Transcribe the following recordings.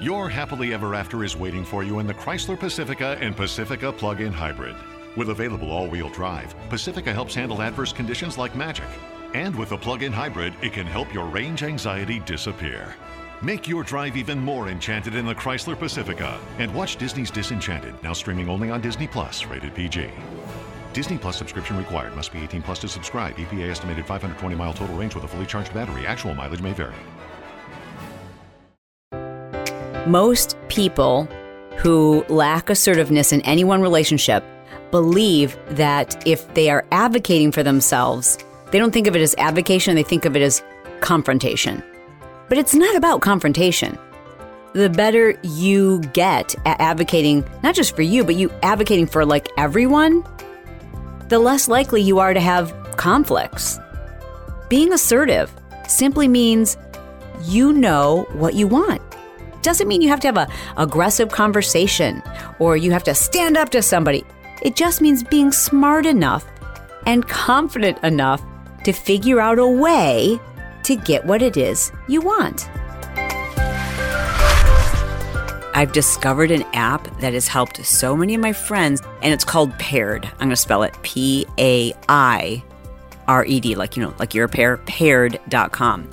Your happily ever after is waiting for you in the Chrysler Pacifica and Pacifica Plug in Hybrid. With available all wheel drive, Pacifica helps handle adverse conditions like magic. And with the plug in hybrid, it can help your range anxiety disappear. Make your drive even more enchanted in the Chrysler Pacifica and watch Disney's Disenchanted, now streaming only on Disney Plus, rated PG. Disney Plus subscription required. Must be 18 plus to subscribe. EPA estimated 520 mile total range with a fully charged battery. Actual mileage may vary. Most people who lack assertiveness in any one relationship believe that if they are advocating for themselves, they don't think of it as advocation, they think of it as confrontation. But it's not about confrontation. The better you get at advocating, not just for you, but you advocating for like everyone, the less likely you are to have conflicts. Being assertive simply means you know what you want. Doesn't mean you have to have a aggressive conversation or you have to stand up to somebody. It just means being smart enough and confident enough to figure out a way to get what it is you want. I've discovered an app that has helped so many of my friends, and it's called Paired. I'm going to spell it P A I R E D, like, you know, like you're a pair, paired.com.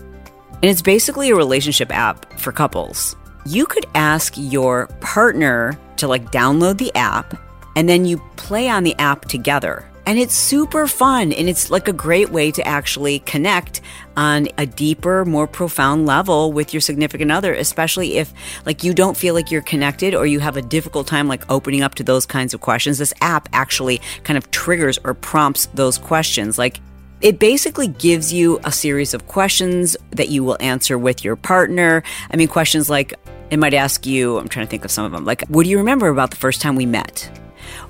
And it's basically a relationship app for couples. You could ask your partner to like download the app, and then you play on the app together. And it's super fun. And it's like a great way to actually connect on a deeper, more profound level with your significant other, especially if like you don't feel like you're connected or you have a difficult time like opening up to those kinds of questions. This app actually kind of triggers or prompts those questions. Like it basically gives you a series of questions that you will answer with your partner. I mean, questions like it might ask you, I'm trying to think of some of them, like, what do you remember about the first time we met?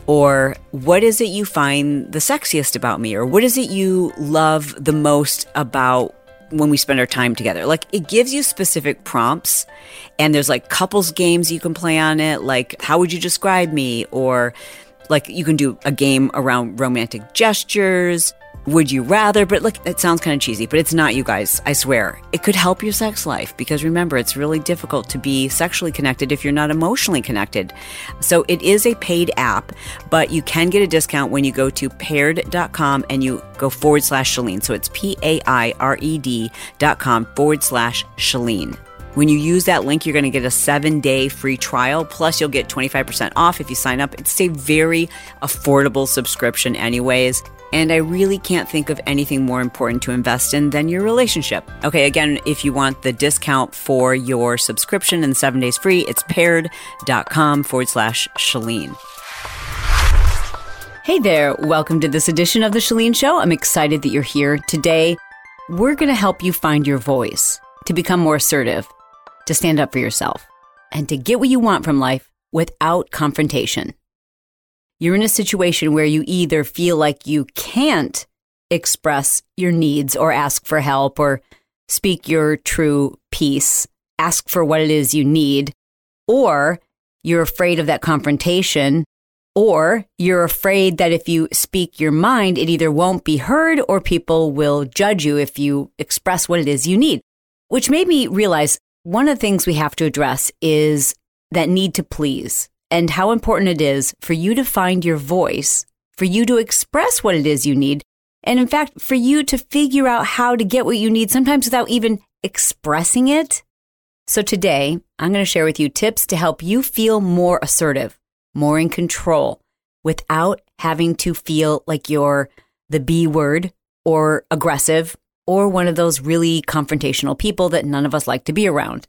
Or what is it you find the sexiest about me? Or what is it you love the most about when we spend our time together? Like it gives you specific prompts and there's like couples games you can play on it. Like, how would you describe me? Or like you can do a game around romantic gestures would you rather? But look, it sounds kind of cheesy, but it's not, you guys. I swear. It could help your sex life because remember, it's really difficult to be sexually connected if you're not emotionally connected. So it is a paid app, but you can get a discount when you go to paired.com and you go forward slash Chalene. So it's P A I R E D dot com forward slash Chalene. When you use that link, you're going to get a seven day free trial. Plus, you'll get 25% off if you sign up. It's a very affordable subscription, anyways. And I really can't think of anything more important to invest in than your relationship. Okay, again, if you want the discount for your subscription and seven days free, it's paired.com forward slash Chalene. Hey there, welcome to this edition of The Chalene Show. I'm excited that you're here. Today, we're going to help you find your voice, to become more assertive, to stand up for yourself, and to get what you want from life without confrontation you're in a situation where you either feel like you can't express your needs or ask for help or speak your true piece, ask for what it is you need, or you're afraid of that confrontation, or you're afraid that if you speak your mind, it either won't be heard or people will judge you if you express what it is you need. Which made me realize one of the things we have to address is that need to please and how important it is for you to find your voice, for you to express what it is you need, and in fact, for you to figure out how to get what you need, sometimes without even expressing it. So today, I'm going to share with you tips to help you feel more assertive, more in control, without having to feel like you're the B word or aggressive or one of those really confrontational people that none of us like to be around.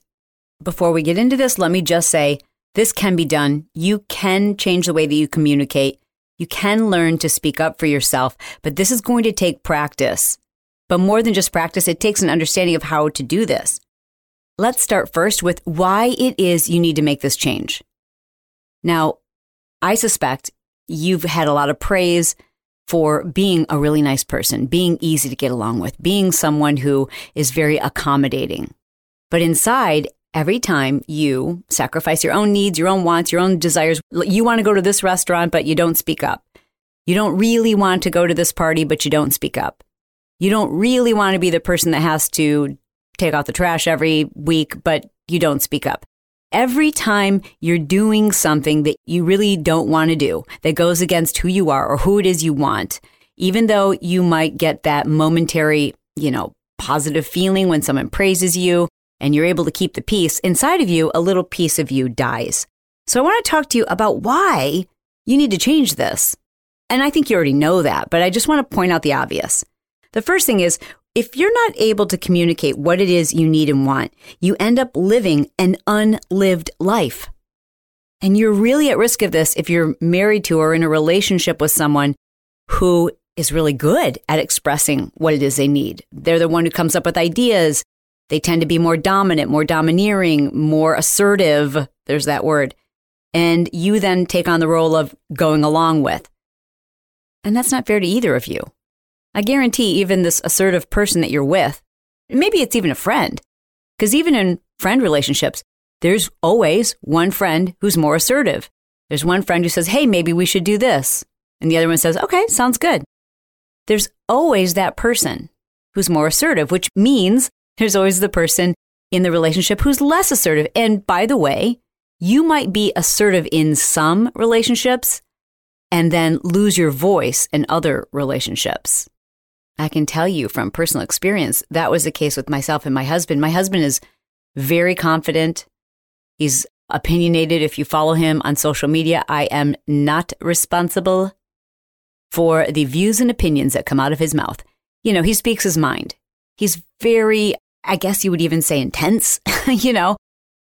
Before we get into this, let me just say this can be done. You can change the way that you communicate. You can learn to speak up for yourself, but this is going to take practice. But more than just practice, it takes an understanding of how to do this. Let's start first with why it is you need to make this change. Now, I suspect you've had a lot of praise for being a really nice person, being easy to get along with, being someone who is very accommodating. But inside, every time you sacrifice your own needs, your own wants, your own desires, you want to go to this restaurant, but you don't speak up. You don't really want to go to this party, but you don't speak up. You don't really want to be the person that has to take out the trash every week, but you don't speak up. Every time you're doing something that you really don't want to do, that goes against who you are or who it is you want, even though you might get that momentary, you know, positive feeling when someone praises you and you're able to keep the peace, inside of you, a little piece of you dies. So I want to talk to you about why you need to change this. And I think you already know that, but I just want to point out the obvious. The first thing is if you're not able to communicate what it is you need and want, you end up living an unlived life. And you're really at risk of this if you're married to or in a relationship with someone who is really good at expressing what it is they need. They're the one who comes up with ideas. They tend to be more dominant, more domineering, more assertive. There's that word. And you then take on the role of going along with. And that's not fair to either of you. I guarantee even this assertive person that you're with, maybe it's even a friend, because even in friend relationships, there's always one friend who's more assertive. There's one friend who says, hey, maybe we should do this. And the other one says, okay, sounds good there's always that person who's more assertive, which means there's always the person in the relationship who's less assertive. And by the way, you might be assertive in some relationships and then lose your voice in other relationships. I can tell you from personal experience, that was the case with myself and my husband. My husband is very confident. He's opinionated. If you follow him on social media, I am not responsible for the views and opinions that come out of his mouth. You know, he speaks his mind. He's very, I guess you would even say intense, you know.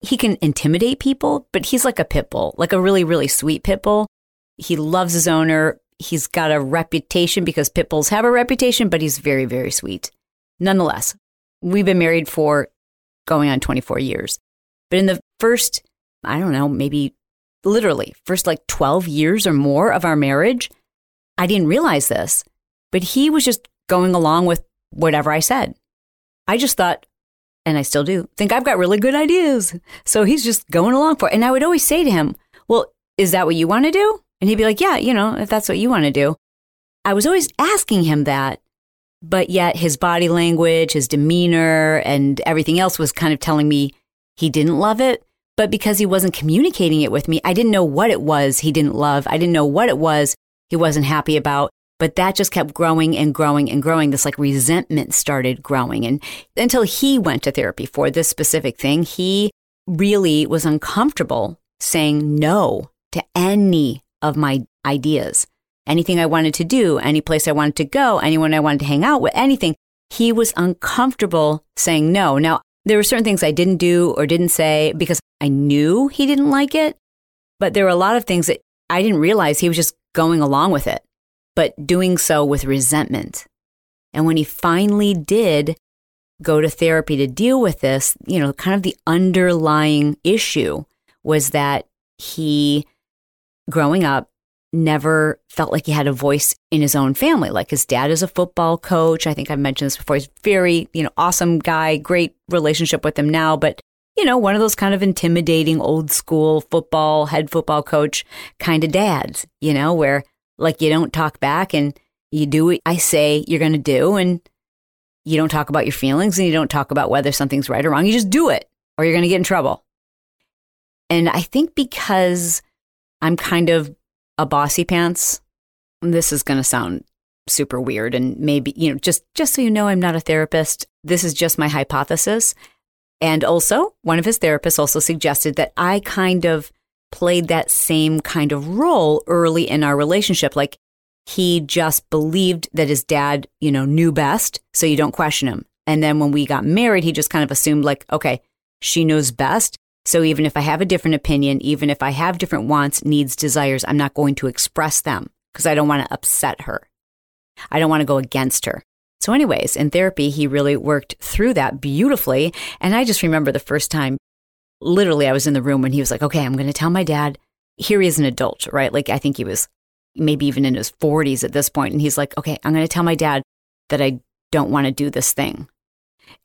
He can intimidate people, but he's like a pit bull, like a really, really sweet pit bull. He loves his owner. He's got a reputation because pit bulls have a reputation, but he's very, very sweet. Nonetheless, we've been married for going on 24 years. But in the first, I don't know, maybe literally first like 12 years or more of our marriage, I didn't realize this, but he was just going along with whatever I said. I just thought, and I still do, think I've got really good ideas. So he's just going along for it. And I would always say to him, Well, is that what you want to do? And he'd be like, Yeah, you know, if that's what you want to do. I was always asking him that, but yet his body language, his demeanor, and everything else was kind of telling me he didn't love it. But because he wasn't communicating it with me, I didn't know what it was he didn't love. I didn't know what it was he wasn't happy about. But that just kept growing and growing and growing. This like resentment started growing. And until he went to therapy for this specific thing, he really was uncomfortable saying no to any of my ideas. Anything I wanted to do, any place I wanted to go, anyone I wanted to hang out with, anything. He was uncomfortable saying no. Now, there were certain things I didn't do or didn't say because I knew he didn't like it. But there were a lot of things that I didn't realize he was just going along with it, but doing so with resentment. And when he finally did go to therapy to deal with this, you know, kind of the underlying issue was that he, growing up, never felt like he had a voice in his own family. Like his dad is a football coach. I think I've mentioned this before. He's very, you know, awesome guy, great relationship with him now, but you know, one of those kind of intimidating old school football, head football coach kind of dads, you know, where like you don't talk back and you do what I say you're going to do and you don't talk about your feelings and you don't talk about whether something's right or wrong. You just do it or you're going to get in trouble. And I think because I'm kind of a bossy pants, this is going to sound super weird and maybe, you know, just just so you know I'm not a therapist, this is just my hypothesis and also, one of his therapists also suggested that I kind of played that same kind of role early in our relationship. Like he just believed that his dad, you know, knew best. So you don't question him. And then when we got married, he just kind of assumed, like, okay, she knows best. So even if I have a different opinion, even if I have different wants, needs, desires, I'm not going to express them because I don't want to upset her. I don't want to go against her. So, anyways, in therapy, he really worked through that beautifully. And I just remember the first time, literally, I was in the room when he was like, okay, I'm going to tell my dad. Here he is an adult, right? Like, I think he was maybe even in his 40s at this point, And he's like, okay, I'm going to tell my dad that I don't want to do this thing.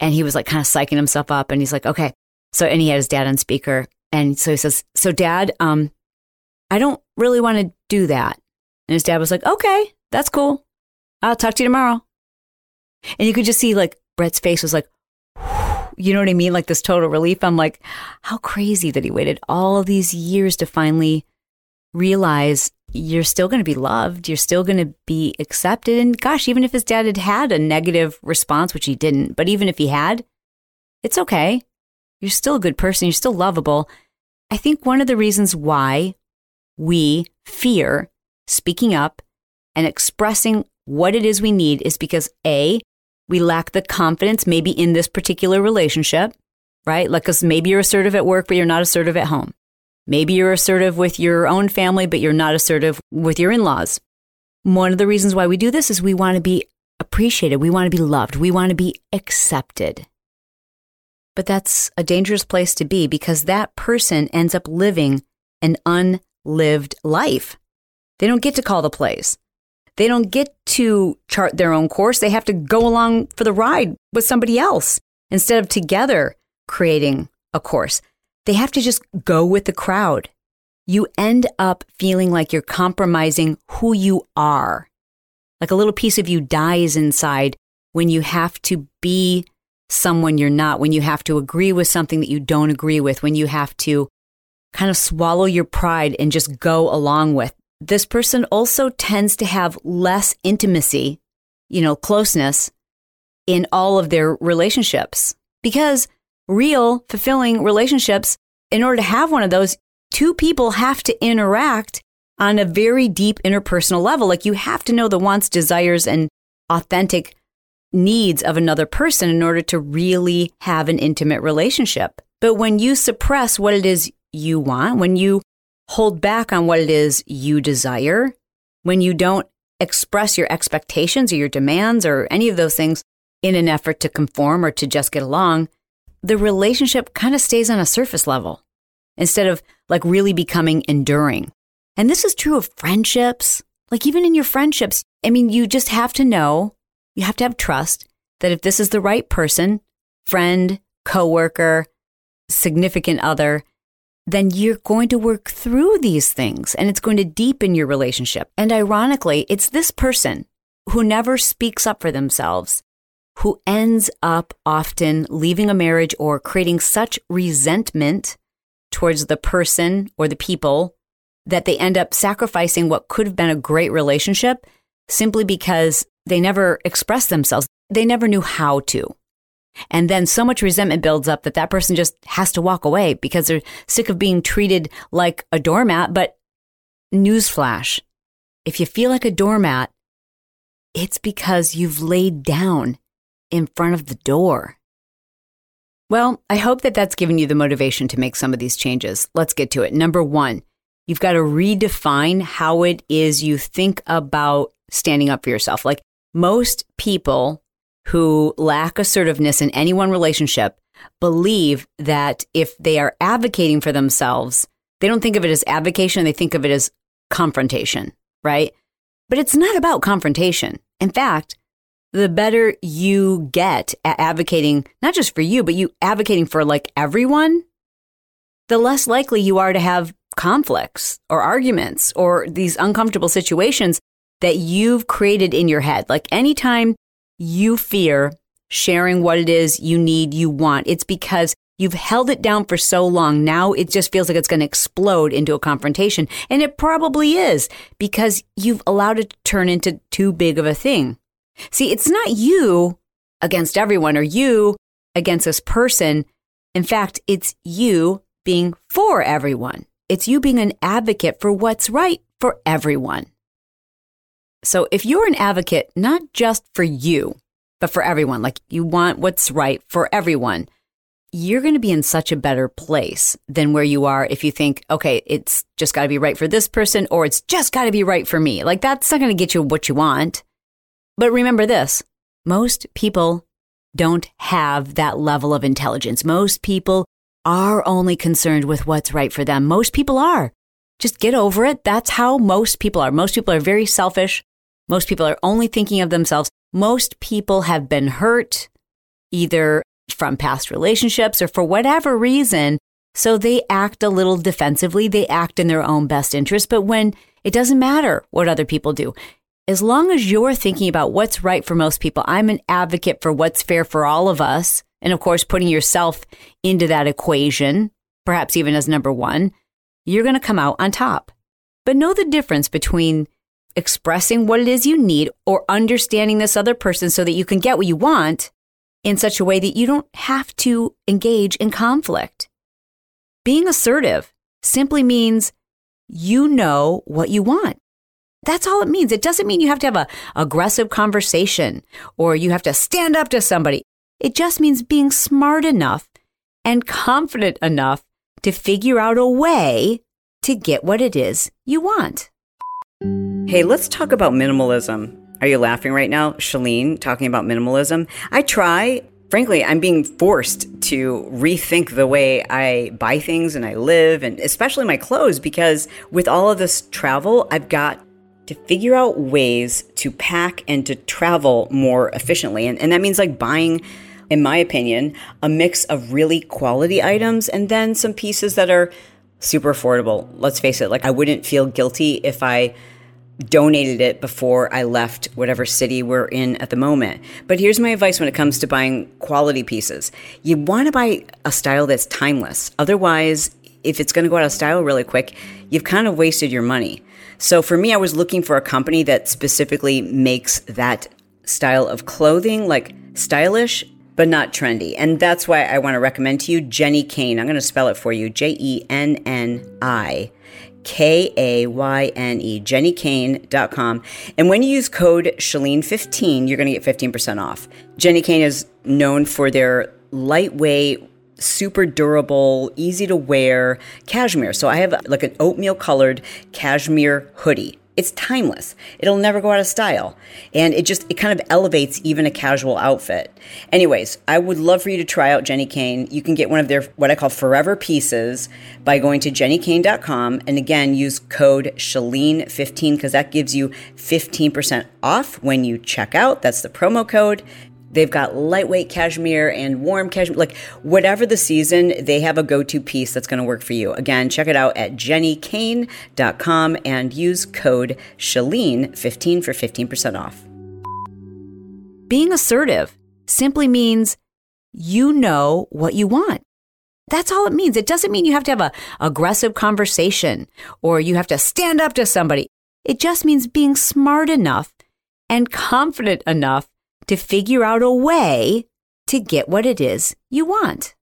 And he was like kind of psyching himself up. And he's like, okay. So, and he had his dad on speaker. And so he says, so dad, um, I don't really want to do that. And his dad was like, okay, that's cool. I'll talk to you tomorrow. And you could just see like Brett's face was like, you know what I mean? Like this total relief. I'm like, how crazy that he waited all these years to finally realize you're still going to be loved. You're still going to be accepted. And gosh, even if his dad had had a negative response, which he didn't, but even if he had, it's okay. You're still a good person. You're still lovable. I think one of the reasons why we fear speaking up and expressing what it is we need is because A, we lack the confidence maybe in this particular relationship, right? Like, because maybe you're assertive at work, but you're not assertive at home. Maybe you're assertive with your own family, but you're not assertive with your in laws. One of the reasons why we do this is we want to be appreciated. We want to be loved. We want to be accepted. But that's a dangerous place to be because that person ends up living an unlived life. They don't get to call the plays. They don't get to chart their own course. They have to go along for the ride with somebody else instead of together creating a course. They have to just go with the crowd. You end up feeling like you're compromising who you are. Like a little piece of you dies inside when you have to be someone you're not, when you have to agree with something that you don't agree with, when you have to kind of swallow your pride and just go along with. This person also tends to have less intimacy, you know, closeness in all of their relationships because real, fulfilling relationships, in order to have one of those, two people have to interact on a very deep interpersonal level. Like you have to know the wants, desires, and authentic needs of another person in order to really have an intimate relationship. But when you suppress what it is you want, when you hold back on what it is you desire, when you don't express your expectations or your demands or any of those things in an effort to conform or to just get along, the relationship kind of stays on a surface level instead of like really becoming enduring. And this is true of friendships. Like even in your friendships, I mean, you just have to know, you have to have trust that if this is the right person, friend, coworker, significant other, then you're going to work through these things and it's going to deepen your relationship. And ironically, it's this person who never speaks up for themselves who ends up often leaving a marriage or creating such resentment towards the person or the people that they end up sacrificing what could have been a great relationship simply because they never expressed themselves. They never knew how to. And then so much resentment builds up that that person just has to walk away because they're sick of being treated like a doormat. But newsflash if you feel like a doormat, it's because you've laid down in front of the door. Well, I hope that that's given you the motivation to make some of these changes. Let's get to it. Number one, you've got to redefine how it is you think about standing up for yourself. Like most people who lack assertiveness in any one relationship believe that if they are advocating for themselves, they don't think of it as advocation, they think of it as confrontation, right? But it's not about confrontation. In fact, the better you get at advocating, not just for you, but you advocating for like everyone, the less likely you are to have conflicts or arguments or these uncomfortable situations that you've created in your head. Like anytime you fear sharing what it is you need, you want, it's because you've held it down for so long. Now it just feels like it's going to explode into a confrontation. And it probably is because you've allowed it to turn into too big of a thing. See, it's not you against everyone or you against this person. In fact, it's you being for everyone. It's you being an advocate for what's right for everyone. So if you're an advocate, not just for you, but for everyone, like you want what's right for everyone, you're going to be in such a better place than where you are if you think, okay, it's just got to be right for this person or it's just got to be right for me. Like that's not going to get you what you want. But remember this most people don't have that level of intelligence. Most people are only concerned with what's right for them. Most people are. Just get over it. That's how most people are. Most people are very selfish. Most people are only thinking of themselves. Most people have been hurt either from past relationships or for whatever reason. So they act a little defensively. They act in their own best interest. But when it doesn't matter what other people do, as long as you're thinking about what's right for most people, I'm an advocate for what's fair for all of us. and of course, putting yourself into that equation, perhaps even as number one, you're going to come out on top. But know the difference between expressing what it is you need or understanding this other person so that you can get what you want in such a way that you don't have to engage in conflict. Being assertive simply means you know what you want. That's all it means. It doesn't mean you have to have a aggressive conversation or you have to stand up to somebody. It just means being smart enough and confident enough to figure out a way to get what it is you want. Hey, let's talk about minimalism. Are you laughing right now? Chalene talking about minimalism. I try. Frankly, I'm being forced to rethink the way I buy things and I live, and especially my clothes, because with all of this travel, I've got to figure out ways to pack and to travel more efficiently. And, and that means like buying, in my opinion, a mix of really quality items and then some pieces that are super affordable. Let's face it, like I wouldn't feel guilty if I donated it before I left whatever city we're in at the moment. But here's my advice when it comes to buying quality pieces. You want to buy a style that's timeless. Otherwise, if it's going to go out of style really quick, you've kind of wasted your money. So for me, I was looking for a company that specifically makes that style of clothing, like stylish, but not trendy. And that's why I want to recommend to you Jenni Kayne. I'm going to spell it for you J E N N I K A Y N E, jennikayne.com. And when you use code Chalene15, you're going to get 15% off. Jenni Kayne is known for their lightweight, super durable, easy to wear cashmere. So I have like an oatmeal colored cashmere hoodie. It's timeless. It'll never go out of style. And it just, it kind of elevates even a casual outfit. Anyways, I would love for you to try out Jenni Kayne. You can get one of their, what I call forever pieces by going to jennikayne.com. And again, use code Chalene15 because that gives you 15% off when you check out. That's the promo code. They've got lightweight cashmere and warm cashmere. Like whatever the season, they have a go-to piece that's going to work for you. Again, check it out at jennikayne.com and use code Chalene15 for 15% off. Being assertive simply means you know what you want. That's all it means. It doesn't mean you have to have a aggressive conversation or you have to stand up to somebody. It just means being smart enough and confident enough to figure out a way to get what it is you want.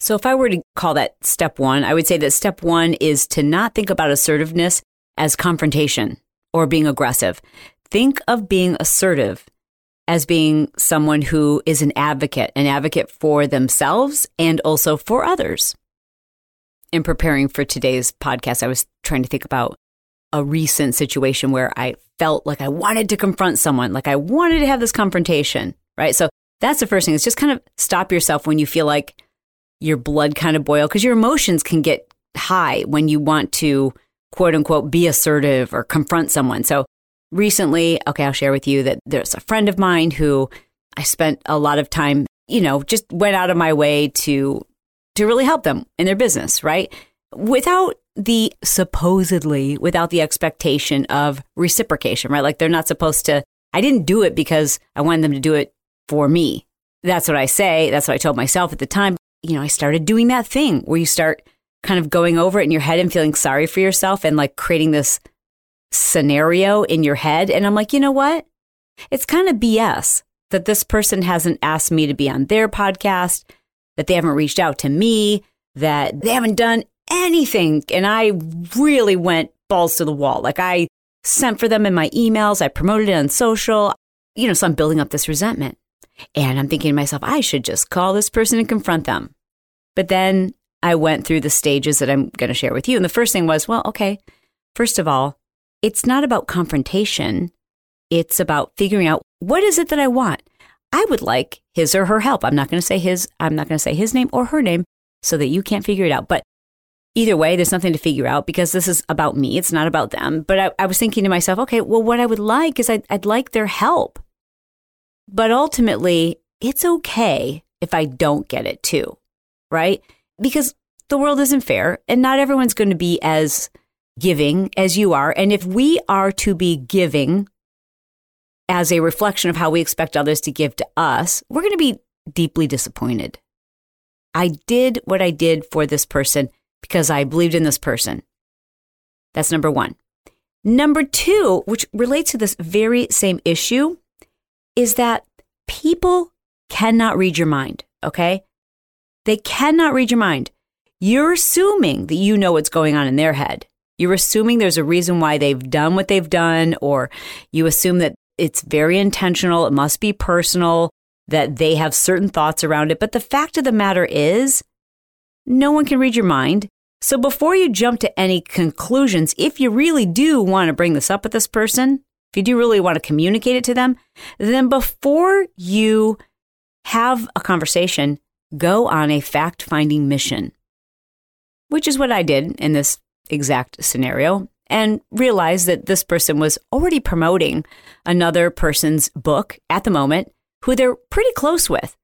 So, if I were to call that step one, I would say that step one is to not think about assertiveness as confrontation or being aggressive. Think of being assertive as being someone who is an advocate, an advocate for themselves and also for others. In preparing for today's podcast, I was trying to think about a recent situation where I felt like I wanted to confront someone, like I wanted to have this confrontation, right? So that's the first thing is just kind of stop yourself when you feel like your blood kind of boil because your emotions can get high when you want to quote unquote be assertive or confront someone. So recently, okay, I'll share with you that there's a friend of mine who I spent a lot of time, you know, just went out of my way to to really help them in their business, right? Without the supposedly without the expectation of reciprocation, right? Like they're not supposed to, I didn't do it because I wanted them to do it for me. That's what I say. That's what I told myself at the time. You know, I started doing that thing where you start kind of going over it in your head and feeling sorry for yourself and like creating this scenario in your head. And I'm like, you know what? It's kind of BS that this person hasn't asked me to be on their podcast, that they haven't reached out to me, that they haven't done anything. And I really went balls to the wall. Like I sent for them in my emails, I promoted it on social, you know, so I'm building up this resentment. And I'm thinking to myself, I should just call this person and confront them. But then I went through the stages that I'm going to share with you. And the first thing was, well, okay, first of all, it's not about confrontation. It's about figuring out what is it that I want. I would like his or her help. I'm not going to say his, I'm not going to say his name or her name so that you can't figure it out. But either way, there's nothing to figure out because this is about me. It's not about them. But I, I was thinking to myself, okay, well, what I would like is I'd, I'd like their help. But ultimately, it's okay if I don't get it too, right? Because the world isn't fair and not everyone's going to be as giving as you are. And if we are to be giving as a reflection of how we expect others to give to us, we're going to be deeply disappointed I did what I did for this person because I believed in this person. That's number one. Number two, which relates to this very same issue, is that people cannot read your mind, okay? They cannot read your mind. You're assuming that you know what's going on in their head. You're assuming there's a reason why they've done what they've done, or you assume that it's very intentional, it must be personal, that they have certain thoughts around it. But the fact of the matter is, no one can read your mind. So before you jump to any conclusions, if you really do want to bring this up with this person, if you do really want to communicate it to them, then before you have a conversation, go on a fact finding mission, which is what I did in this exact scenario, and realize that this person was already promoting another person's book at the moment who they're pretty close with.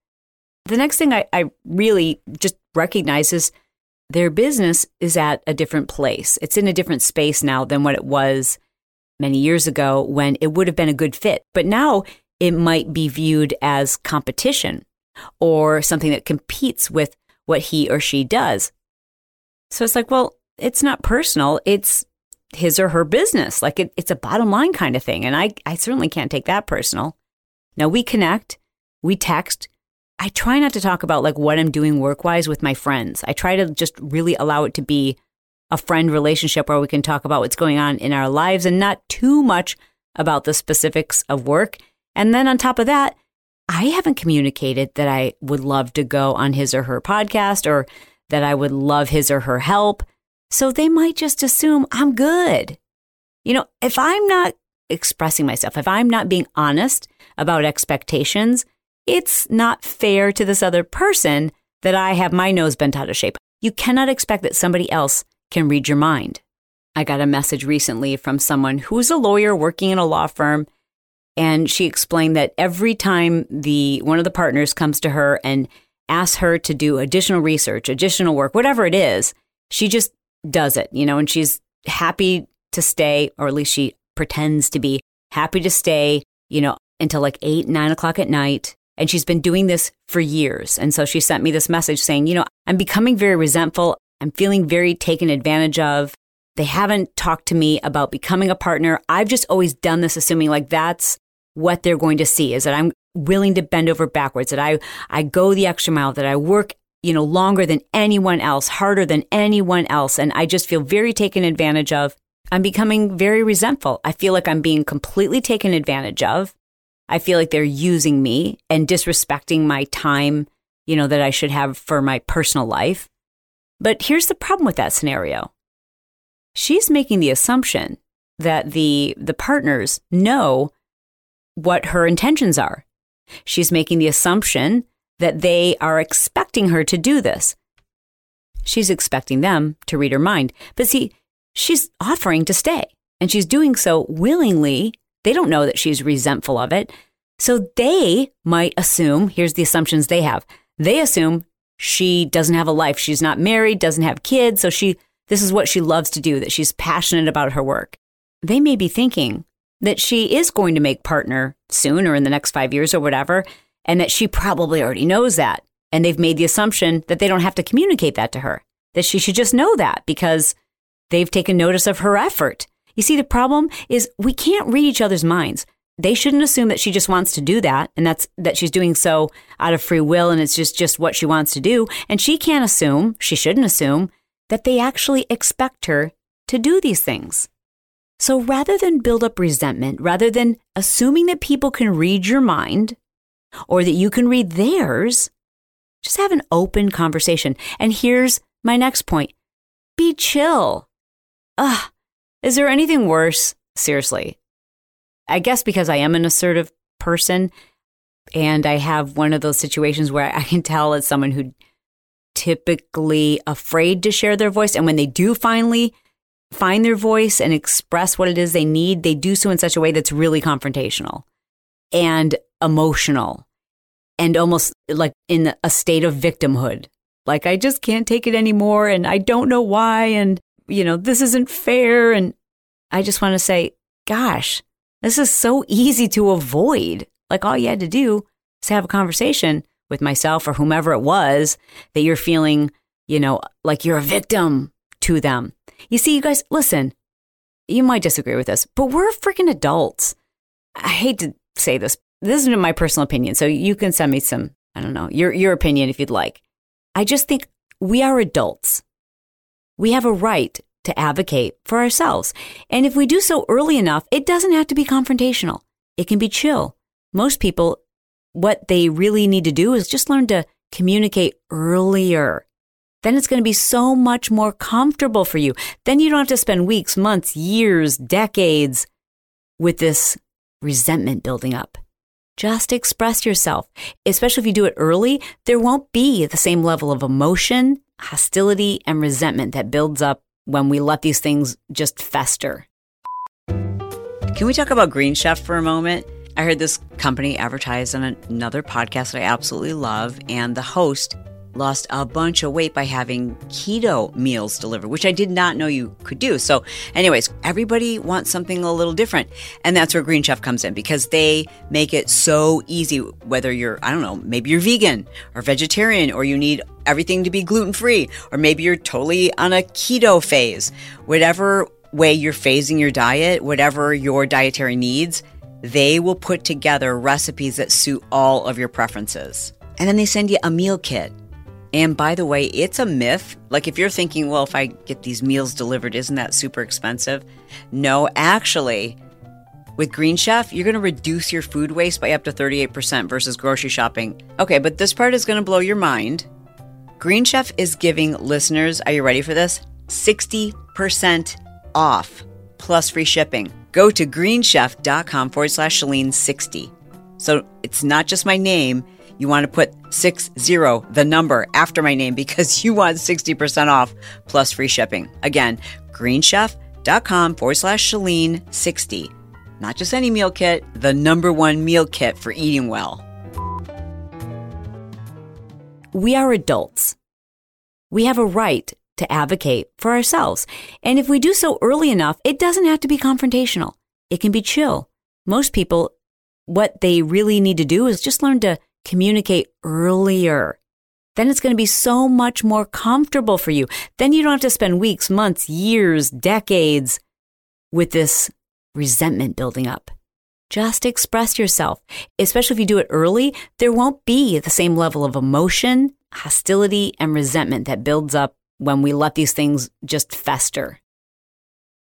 The next thing I, I really just recognize is their business is at a different place. It's in a different space now than what it was many years ago when it would have been a good fit. But now it might be viewed as competition or something that competes with what he or she does. So it's like, well, it's not personal. It's his or her business. Like it, it's a bottom line kind of thing. And I, I certainly can't take that personal. Now we connect, we text, I try not to talk about like what I'm doing work wise with my friends. I try to just really allow it to be a friend relationship where we can talk about what's going on in our lives and not too much about the specifics of work. And then on top of that, I haven't communicated that I would love to go on his or her podcast or that I would love his or her help. So they might just assume I'm good. You know, if I'm not expressing myself, if I'm not being honest about expectations, it's not fair to this other person that I have my nose bent out of shape. You cannot expect that somebody else can read your mind. I got a message recently from someone who's a lawyer working in a law firm and she explained that every time the one of the partners comes to her and asks her to do additional research, additional work, whatever it is, she just does it, you know, and she's happy to stay, or at least she pretends to be happy to stay, you know, until like eight, nine o'clock at night and she's been doing this for years. And so she sent me this message saying, you know, I'm becoming very resentful. I'm feeling very taken advantage of. They haven't talked to me about becoming a partner. I've just always done this assuming like that's what they're going to see is that I'm willing to bend over backwards, that I, I go the extra mile, that I work, you know, longer than anyone else, harder than anyone else. And I just feel very taken advantage of. I'm becoming very resentful. I feel like I'm being completely taken advantage of. I feel like they're using me and disrespecting my time, you know, that I should have for my personal life. But here's the problem with that scenario. She's making the assumption that the the partners know what her intentions are. She's making the assumption that they are expecting her to do this. She's expecting them to read her mind. But see, she's offering to stay and she's doing so willingly they don't know that she's resentful of it. So they might assume here's the assumptions they have. They assume she doesn't have a life. She's not married, doesn't have kids. So she, this is what she loves to do, that she's passionate about her work. They may be thinking that she is going to make partner soon or in the next five years or whatever, and that she probably already knows that. And they've made the assumption that they don't have to communicate that to her, that she should just know that because they've taken notice of her effort you see, the problem is we can't read each other's minds. They shouldn't assume that she just wants to do that and that's that she's doing so out of free will and it's just just what she wants to do. And she can't assume, she shouldn't assume that they actually expect her to do these things. So rather than build up resentment, rather than assuming that people can read your mind or that you can read theirs, just have an open conversation. And here's my next point be chill. Ugh, is there anything worse? Seriously. I guess because I am an assertive person and I have one of those situations where I can tell it's someone who typically afraid to share their voice and when they do finally find their voice and express what it is they need, they do so in such a way that's really confrontational and emotional and almost like in a state of victimhood. Like, I just can't take it anymore and I don't know why. And you know, this isn't fair. And I just want to say, gosh, this is so easy to avoid. Like all you had to do is have a conversation with myself or whomever it was that you're feeling, you know, like you're a victim to them. You see, you guys, listen, you might disagree with this, but we're freaking adults. I hate to say this. This is my personal opinion. So you can send me some, I don't know, your, your opinion if you'd like. I just think we are adults. We have a right to advocate for ourselves. And if we do so early enough, it doesn't have to be confrontational. It can be chill. Most people, what they really need to do is just learn to communicate earlier. Then it's going to be so much more comfortable for you. Then you don't have to spend weeks, months, years, decades with this resentment building up. Just express yourself. Especially if you do it early, there won't be the same level of emotion, hostility, and resentment that builds up when we let these things just fester. Can we talk about Green Chef for a moment? I heard this company advertised on another podcast that I absolutely love, and the host lost a bunch of weight by having keto meals delivered, which I did not know you could do. So, anyways, everybody wants something a little different. And that's where Green Chef comes in because they make it so easy, whether you're, I don't know, maybe you're vegan or vegetarian or you need everything to be gluten free, or maybe you're totally on a keto phase, whatever way you're phasing your diet, whatever your dietary needs, they will put together recipes that suit all of your preferences. And then they send you a meal kit. And by the way, it's a myth. Like if you're thinking, well, if I get these meals delivered, isn't that super expensive? No, actually, with Green Chef, you're going to reduce your food waste by up to 38% versus grocery shopping. Okay, but this part is going to blow your mind. Green Chef is giving listeners, are you ready for this? 60% off plus free shipping. Go to greenchef.com forward slash Chalene 60. So it's not just my name. You want to put 60, the number after my name because you want 60% off plus free shipping. Again, greenchef.com forward slash Chalene 60. Not just any meal kit, the number one meal kit for eating well. We are adults. We have a right to advocate for ourselves. And if we do so early enough, it doesn't have to be confrontational. It can be chill. Most people, what they really need to do is just learn to communicate earlier. Then it's going to be so much more comfortable for you. Then you don't have to spend weeks, months, years, decades with this resentment building up. Just express yourself. Especially if you do it early, there won't be the same level of emotion, hostility, and resentment that builds up when we let these things just fester.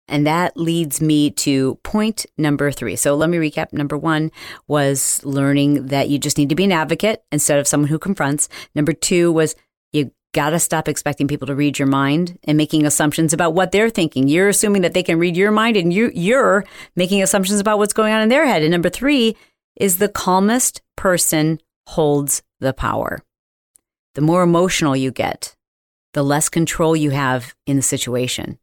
And that leads me to point number three. So let me recap. Number one was learning that you just need to be an advocate instead of someone who confronts. Number two was you got to stop expecting people to read your mind and making assumptions about what they're thinking. You're assuming that they can read your mind and you, you're making assumptions about what's going on in their head. And number three is the calmest person holds the power. The more emotional you get, the less control you have in the situation.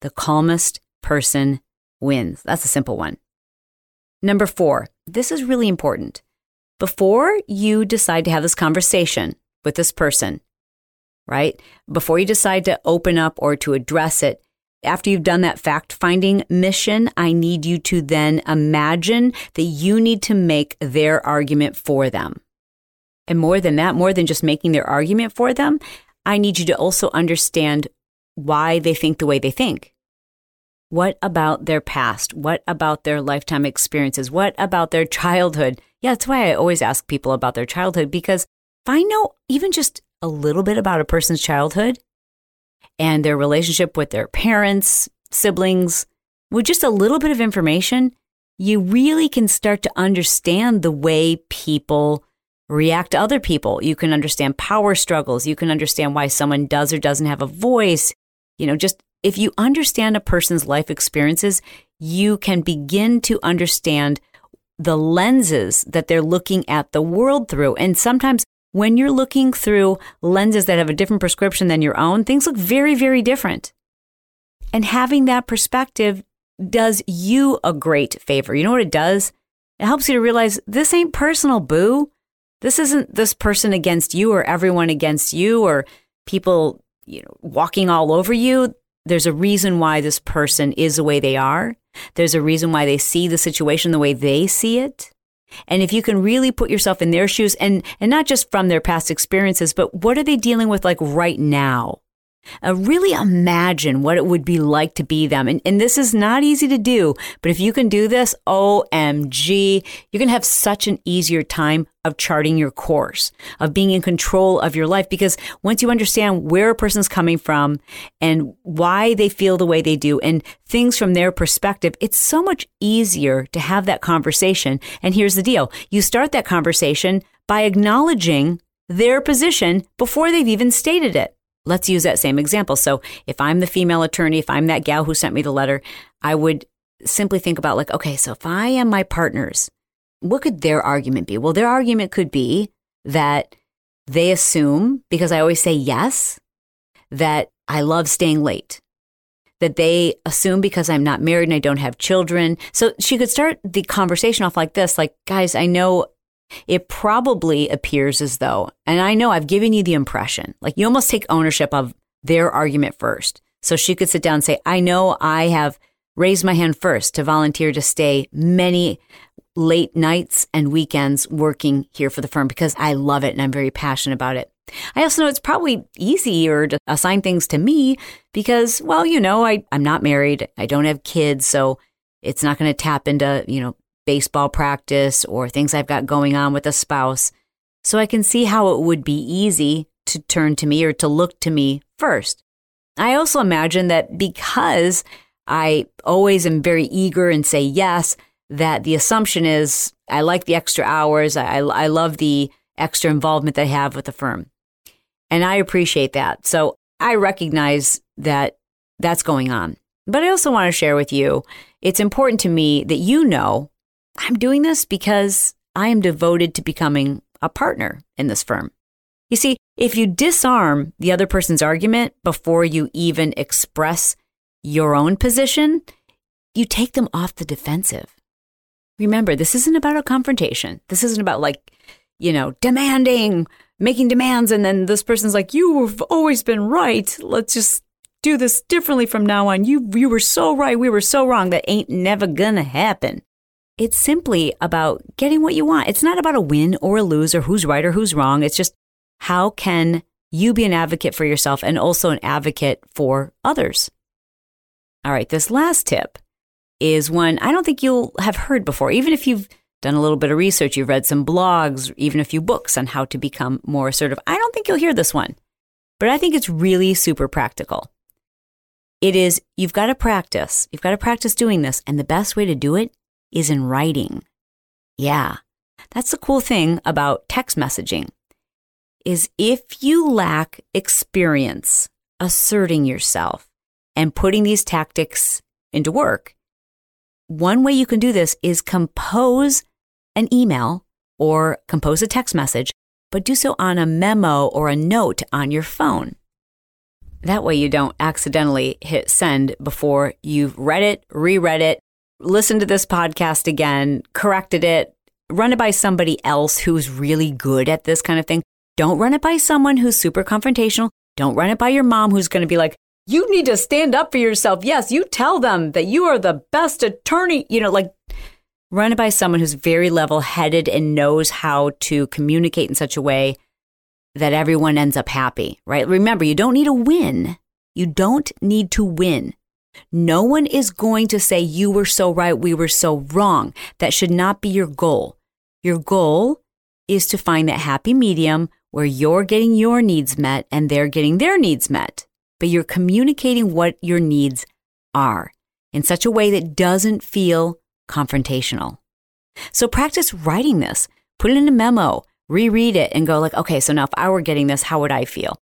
The calmest person wins. That's a simple one. Number four, this is really important. Before you decide to have this conversation with this person, right? Before you decide to open up or to address it, after you've done that fact finding mission, I need you to then imagine that you need to make their argument for them. And more than that, more than just making their argument for them, I need you to also understand why they think the way they think. What about their past? What about their lifetime experiences? What about their childhood? Yeah, that's why I always ask people about their childhood because if I know even just a little bit about a person's childhood and their relationship with their parents, siblings, with just a little bit of information, you really can start to understand the way people react to other people. You can understand power struggles. You can understand why someone does or doesn't have a voice. You know, just if you understand a person's life experiences, you can begin to understand the lenses that they're looking at the world through. And sometimes when you're looking through lenses that have a different prescription than your own, things look very, very different. And having that perspective does you a great favor. You know what it does? It helps you to realize this ain't personal, boo. This isn't this person against you or everyone against you or people, you know, walking all over you. There's a reason why this person is the way they are. There's a reason why they see the situation the way they see it. And if you can really put yourself in their shoes and, and not just from their past experiences, but what are they dealing with like right now? Uh, really imagine what it would be like to be them. And, and this is not easy to do, but if you can do this, OMG, you're going to have such an easier time of charting your course, of being in control of your life. Because once you understand where a person's coming from and why they feel the way they do and things from their perspective, it's so much easier to have that conversation. And here's the deal you start that conversation by acknowledging their position before they've even stated it. Let's use that same example. So if I'm the female attorney, if I'm that gal who sent me the letter, I would simply think about like, okay, so if I am my partner's, what could their argument be? Well, their argument could be that they assume, because I always say yes, that I love staying late. That they assume because I'm not married and I don't have children. So she could start the conversation off like this like, guys, I know it probably appears as though, and I know I've given you the impression, like you almost take ownership of their argument first. So she could sit down and say, I know I have raised my hand first to volunteer to stay many late nights and weekends working here for the firm because I love it and I'm very passionate about it. I also know it's probably easier to assign things to me because, well, you know, I, I'm not married. I don't have kids. So it's not going to tap into, you know, baseball practice or things I've got going on with a spouse. So I can see how it would be easy to turn to me or to look to me first. I also imagine that because I always am very eager and say yes, that the assumption is I like the extra hours. I, I love the extra involvement that I have with the firm. And I appreciate that. So I recognize that that's going on. But I also want to share with you it's important to me that you know I'm doing this because I am devoted to becoming a partner in this firm. You see, if you disarm the other person's argument before you even express your own position, you take them off the defensive. Remember, this isn't about a confrontation. This isn't about like, you know, demanding, making demands, and then this person's like, "You have always been right. Let's just do this differently from now on. You you were so right. We were so wrong. That ain't never gonna happen." It's simply about getting what you want. It's not about a win or a lose or who's right or who's wrong. It's just how can you be an advocate for yourself and also an advocate for others? All right, this last tip is one I don't think you'll have heard before, even if you've done a little bit of research, you've read some blogs, even a few books on how to become more assertive. I don't think you'll hear this one, but I think it's really super practical. It is, you've got to practice. You've got to practice doing this. And the best way to do it is in writing. Yeah, that's the cool thing about text messaging is if you lack experience asserting yourself and putting these tactics into work, one way you can do this is compose an email or compose a text message, but do so on a memo or a note on your phone. That way you don't accidentally hit send before you've read it, reread it, listened to this podcast again, corrected it, run it by somebody else who's really good at this kind of thing. Don't run it by someone who's super confrontational. Don't run it by your mom who's going to be like, you need to stand up for yourself. Yes, you tell them that you are the best attorney. You know, like run it by someone who's very level headed and knows how to communicate in such a way that everyone ends up happy, right? Remember, you don't need to win. You don't need to win. No one is going to say you were so right, we were so wrong. That should not be your goal. Your goal is to find that happy medium where you're getting your needs met and they're getting their needs met. But you're communicating what your needs are in such a way that doesn't feel confrontational. So practice writing this, put it in a memo, reread it, and go like, okay, so now if I were getting this, how would I feel?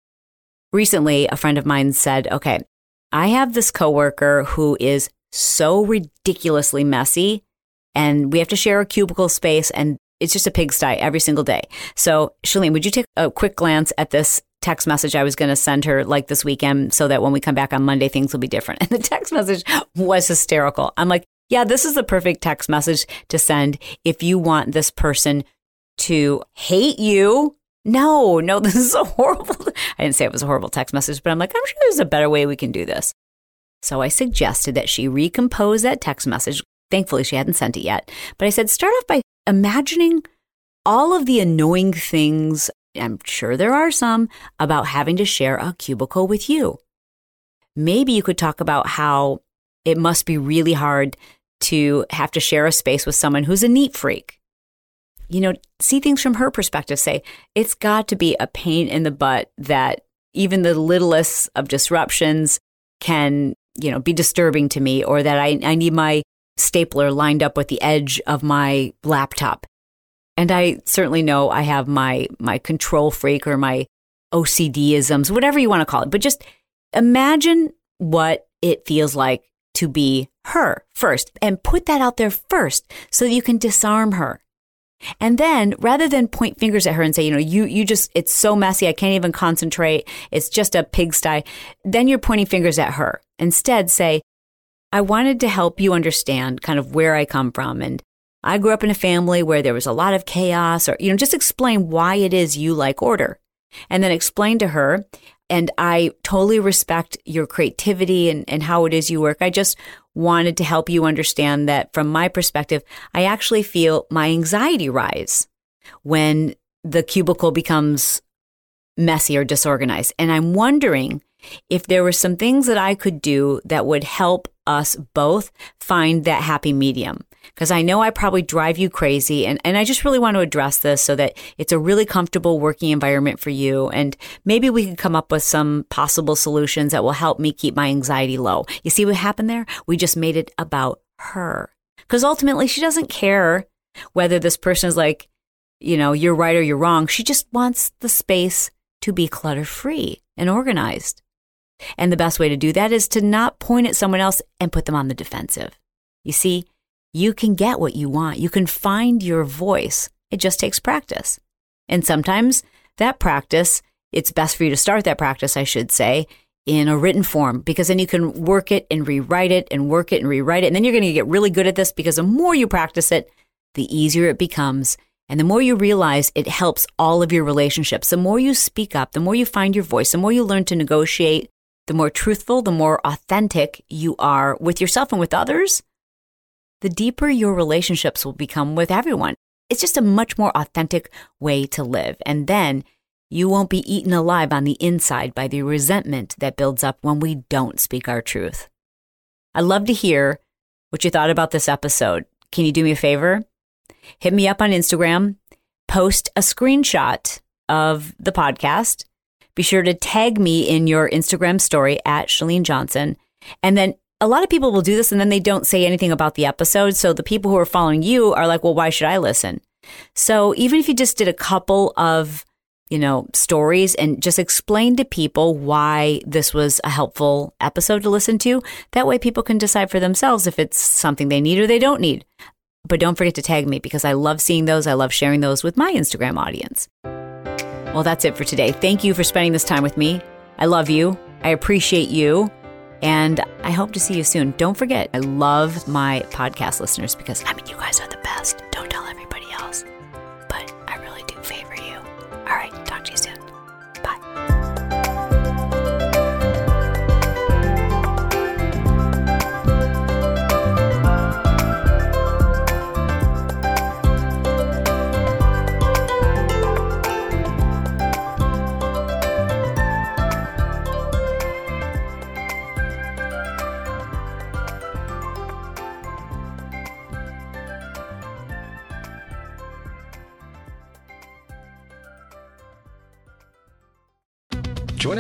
Recently, a friend of mine said, okay, I have this coworker who is so ridiculously messy and we have to share a cubicle space and it's just a pigsty every single day. So, Chalene, would you take a quick glance at this text message I was going to send her like this weekend so that when we come back on Monday, things will be different? And the text message was hysterical. I'm like, yeah, this is the perfect text message to send if you want this person to hate you no, no, this is a horrible. I didn't say it was a horrible text message, but I'm like, I'm sure there's a better way we can do this. So I suggested that she recompose that text message. Thankfully, she hadn't sent it yet. But I said, start off by imagining all of the annoying things, I'm sure there are some, about having to share a cubicle with you. Maybe you could talk about how it must be really hard to have to share a space with someone who's a neat freak. You know, see things from her perspective. Say, it's got to be a pain in the butt that even the littlest of disruptions can, you know, be disturbing to me, or that I, I need my stapler lined up with the edge of my laptop. And I certainly know I have my my control freak or my OCD isms, whatever you want to call it. But just imagine what it feels like to be her first and put that out there first so you can disarm her. And then rather than point fingers at her and say, you know, you, you just, it's so messy. I can't even concentrate. It's just a pigsty. Then you're pointing fingers at her. Instead say, I wanted to help you understand kind of where I come from. And I grew up in a family where there was a lot of chaos or, you know, just explain why it is you like order and then explain to her and I totally respect your creativity and, and how it is you work. I just wanted to help you understand that from my perspective, I actually feel my anxiety rise when the cubicle becomes messy or disorganized. And I'm wondering if there were some things that I could do that would help us both find that happy medium because I know I probably drive you crazy. And, and I just really want to address this so that it's a really comfortable working environment for you. And maybe we can come up with some possible solutions that will help me keep my anxiety low. You see what happened there? We just made it about her because ultimately she doesn't care whether this person is like, you know, you're right or you're wrong. She just wants the space to be clutter free and organized. And the best way to do that is to not point at someone else and put them on the defensive. You see, you can get what you want. You can find your voice. It just takes practice. And sometimes that practice, it's best for you to start that practice, I should say, in a written form because then you can work it and rewrite it and work it and rewrite it. And then you're going to get really good at this because the more you practice it, the easier it becomes. And the more you realize it helps all of your relationships, the more you speak up, the more you find your voice, the more you learn to negotiate, the more truthful, the more authentic you are with yourself and with others, the deeper your relationships will become with everyone. It's just a much more authentic way to live. And then you won't be eaten alive on the inside by the resentment that builds up when we don't speak our truth. I'd love to hear what you thought about this episode. Can you do me a favor? Hit me up on Instagram, post a screenshot of the podcast. Be sure to tag me in your Instagram story at Chalene Johnson. And then a lot of people will do this and then they don't say anything about the episode. So the people who are following you are like, well, why should I listen? So even if you just did a couple of, you know, stories and just explain to people why this was a helpful episode to listen to, that way people can decide for themselves if it's something they need or they don't need. But don't forget to tag me because I love seeing those. I love sharing those with my Instagram audience. Well, that's it for today. Thank you for spending this time with me. I love you. I appreciate you. And I hope to see you soon. Don't forget, I love my podcast listeners because I mean, you guys are the best.